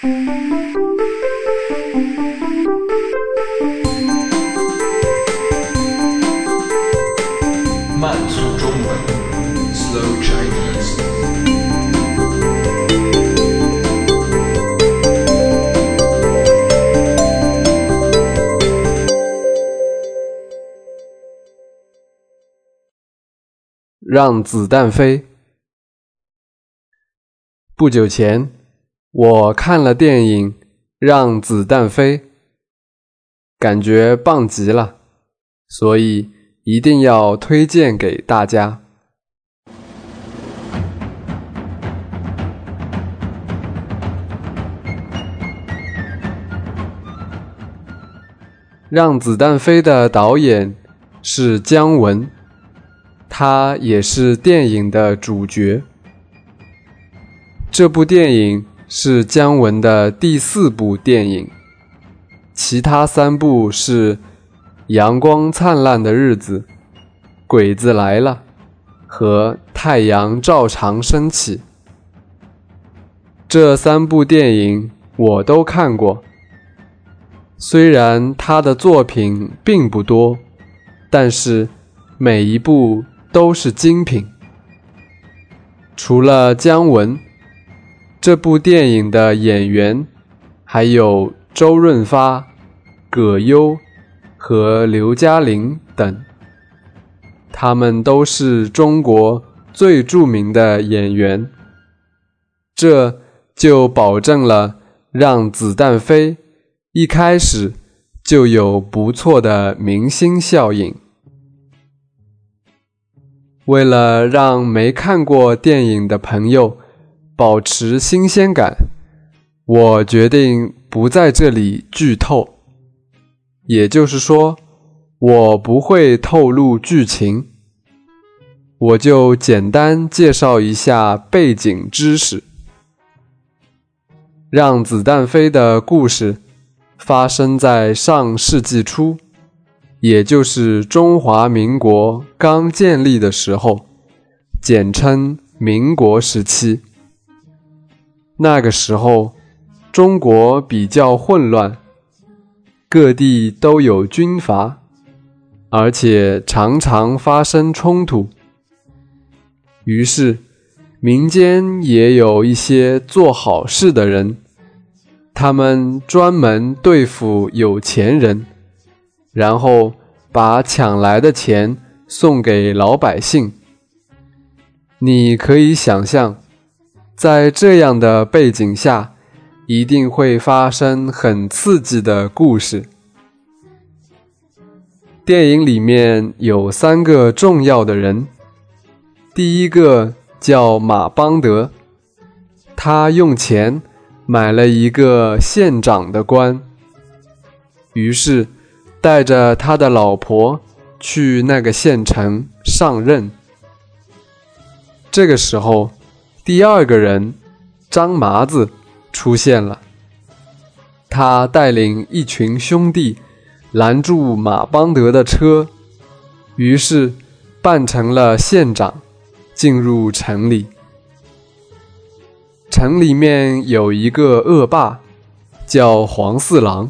慢速中文，Slow Chinese。让子弹飞。不久前，我看了电影《让子弹飞》，感觉棒极了，所以一定要推荐给大家。《让子弹飞》的导演是姜文。他也是电影的主角。这部电影是姜文的第四部电影，其他三部是《阳光灿烂的日子》《鬼子来了》和《太阳照常升起》。这三部电影我都看过。虽然他的作品并不多，但是每一部。都是精品。除了姜文，这部电影的演员还有周润发、葛优和刘嘉玲等，他们都是中国最著名的演员，这就保证了让子弹飞一开始就有不错的明星效应。为了让没看过电影的朋友保持新鲜感，我决定不在这里剧透。也就是说，我不会透露剧情，我就简单介绍一下背景知识。让子弹飞的故事发生在上世纪初。也就是中华民国刚建立的时候，简称民国时期。那个时候，中国比较混乱，各地都有军阀，而且常常发生冲突。于是，民间也有一些做好事的人，他们专门对付有钱人。然后把抢来的钱送给老百姓。你可以想象，在这样的背景下，一定会发生很刺激的故事。电影里面有三个重要的人，第一个叫马邦德，他用钱买了一个县长的官，于是。带着他的老婆去那个县城上任。这个时候，第二个人张麻子出现了。他带领一群兄弟拦住马邦德的车，于是扮成了县长，进入城里。城里面有一个恶霸，叫黄四郎。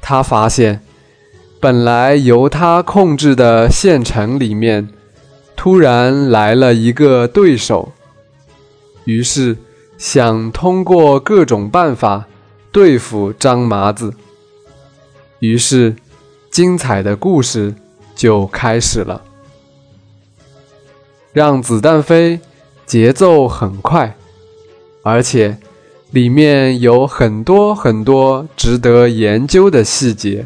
他发现。本来由他控制的县城里面，突然来了一个对手，于是想通过各种办法对付张麻子。于是，精彩的故事就开始了。让子弹飞，节奏很快，而且里面有很多很多值得研究的细节。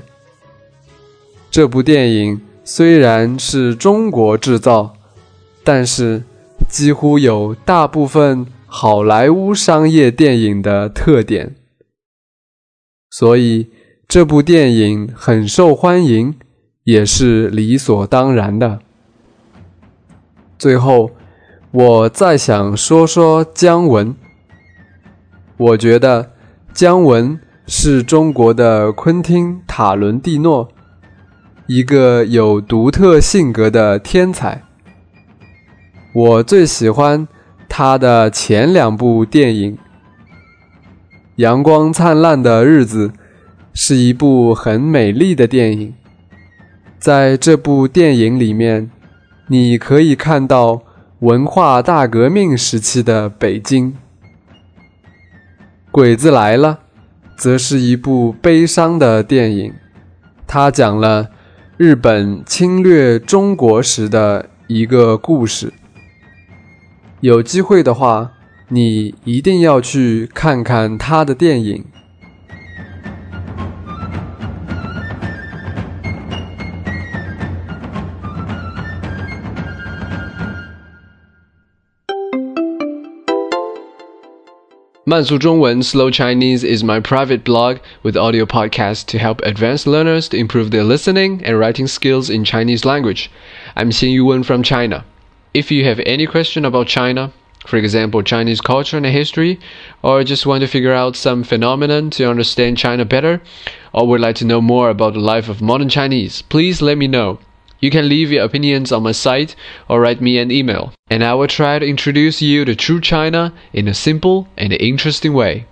这部电影虽然是中国制造，但是几乎有大部分好莱坞商业电影的特点，所以这部电影很受欢迎，也是理所当然的。最后，我再想说说姜文，我觉得姜文是中国的昆汀·塔伦蒂诺。一个有独特性格的天才，我最喜欢他的前两部电影，阳光灿烂的日子》是一部很美丽的电影。在这部电影里面，你可以看到文化大革命时期的北京。《鬼子来了》则是一部悲伤的电影，它讲了日本侵略中国时的一个故事。有机会的话。你一定要去看看他的电影。慢速中文 Slow Chinese is my private blog with audio podcasts to help advanced learners to improve their listening and writing skills in Chinese language. I'm Xin Yuwen from China. If you have any question about China, for example, Chinese culture and history, or just want to figure out some phenomenon to understand China better, or would like to know more about the life of modern Chinese, please let me know. You can leave your opinions on my site or write me an email, and I will try to introduce you to true China in a simple and interesting way.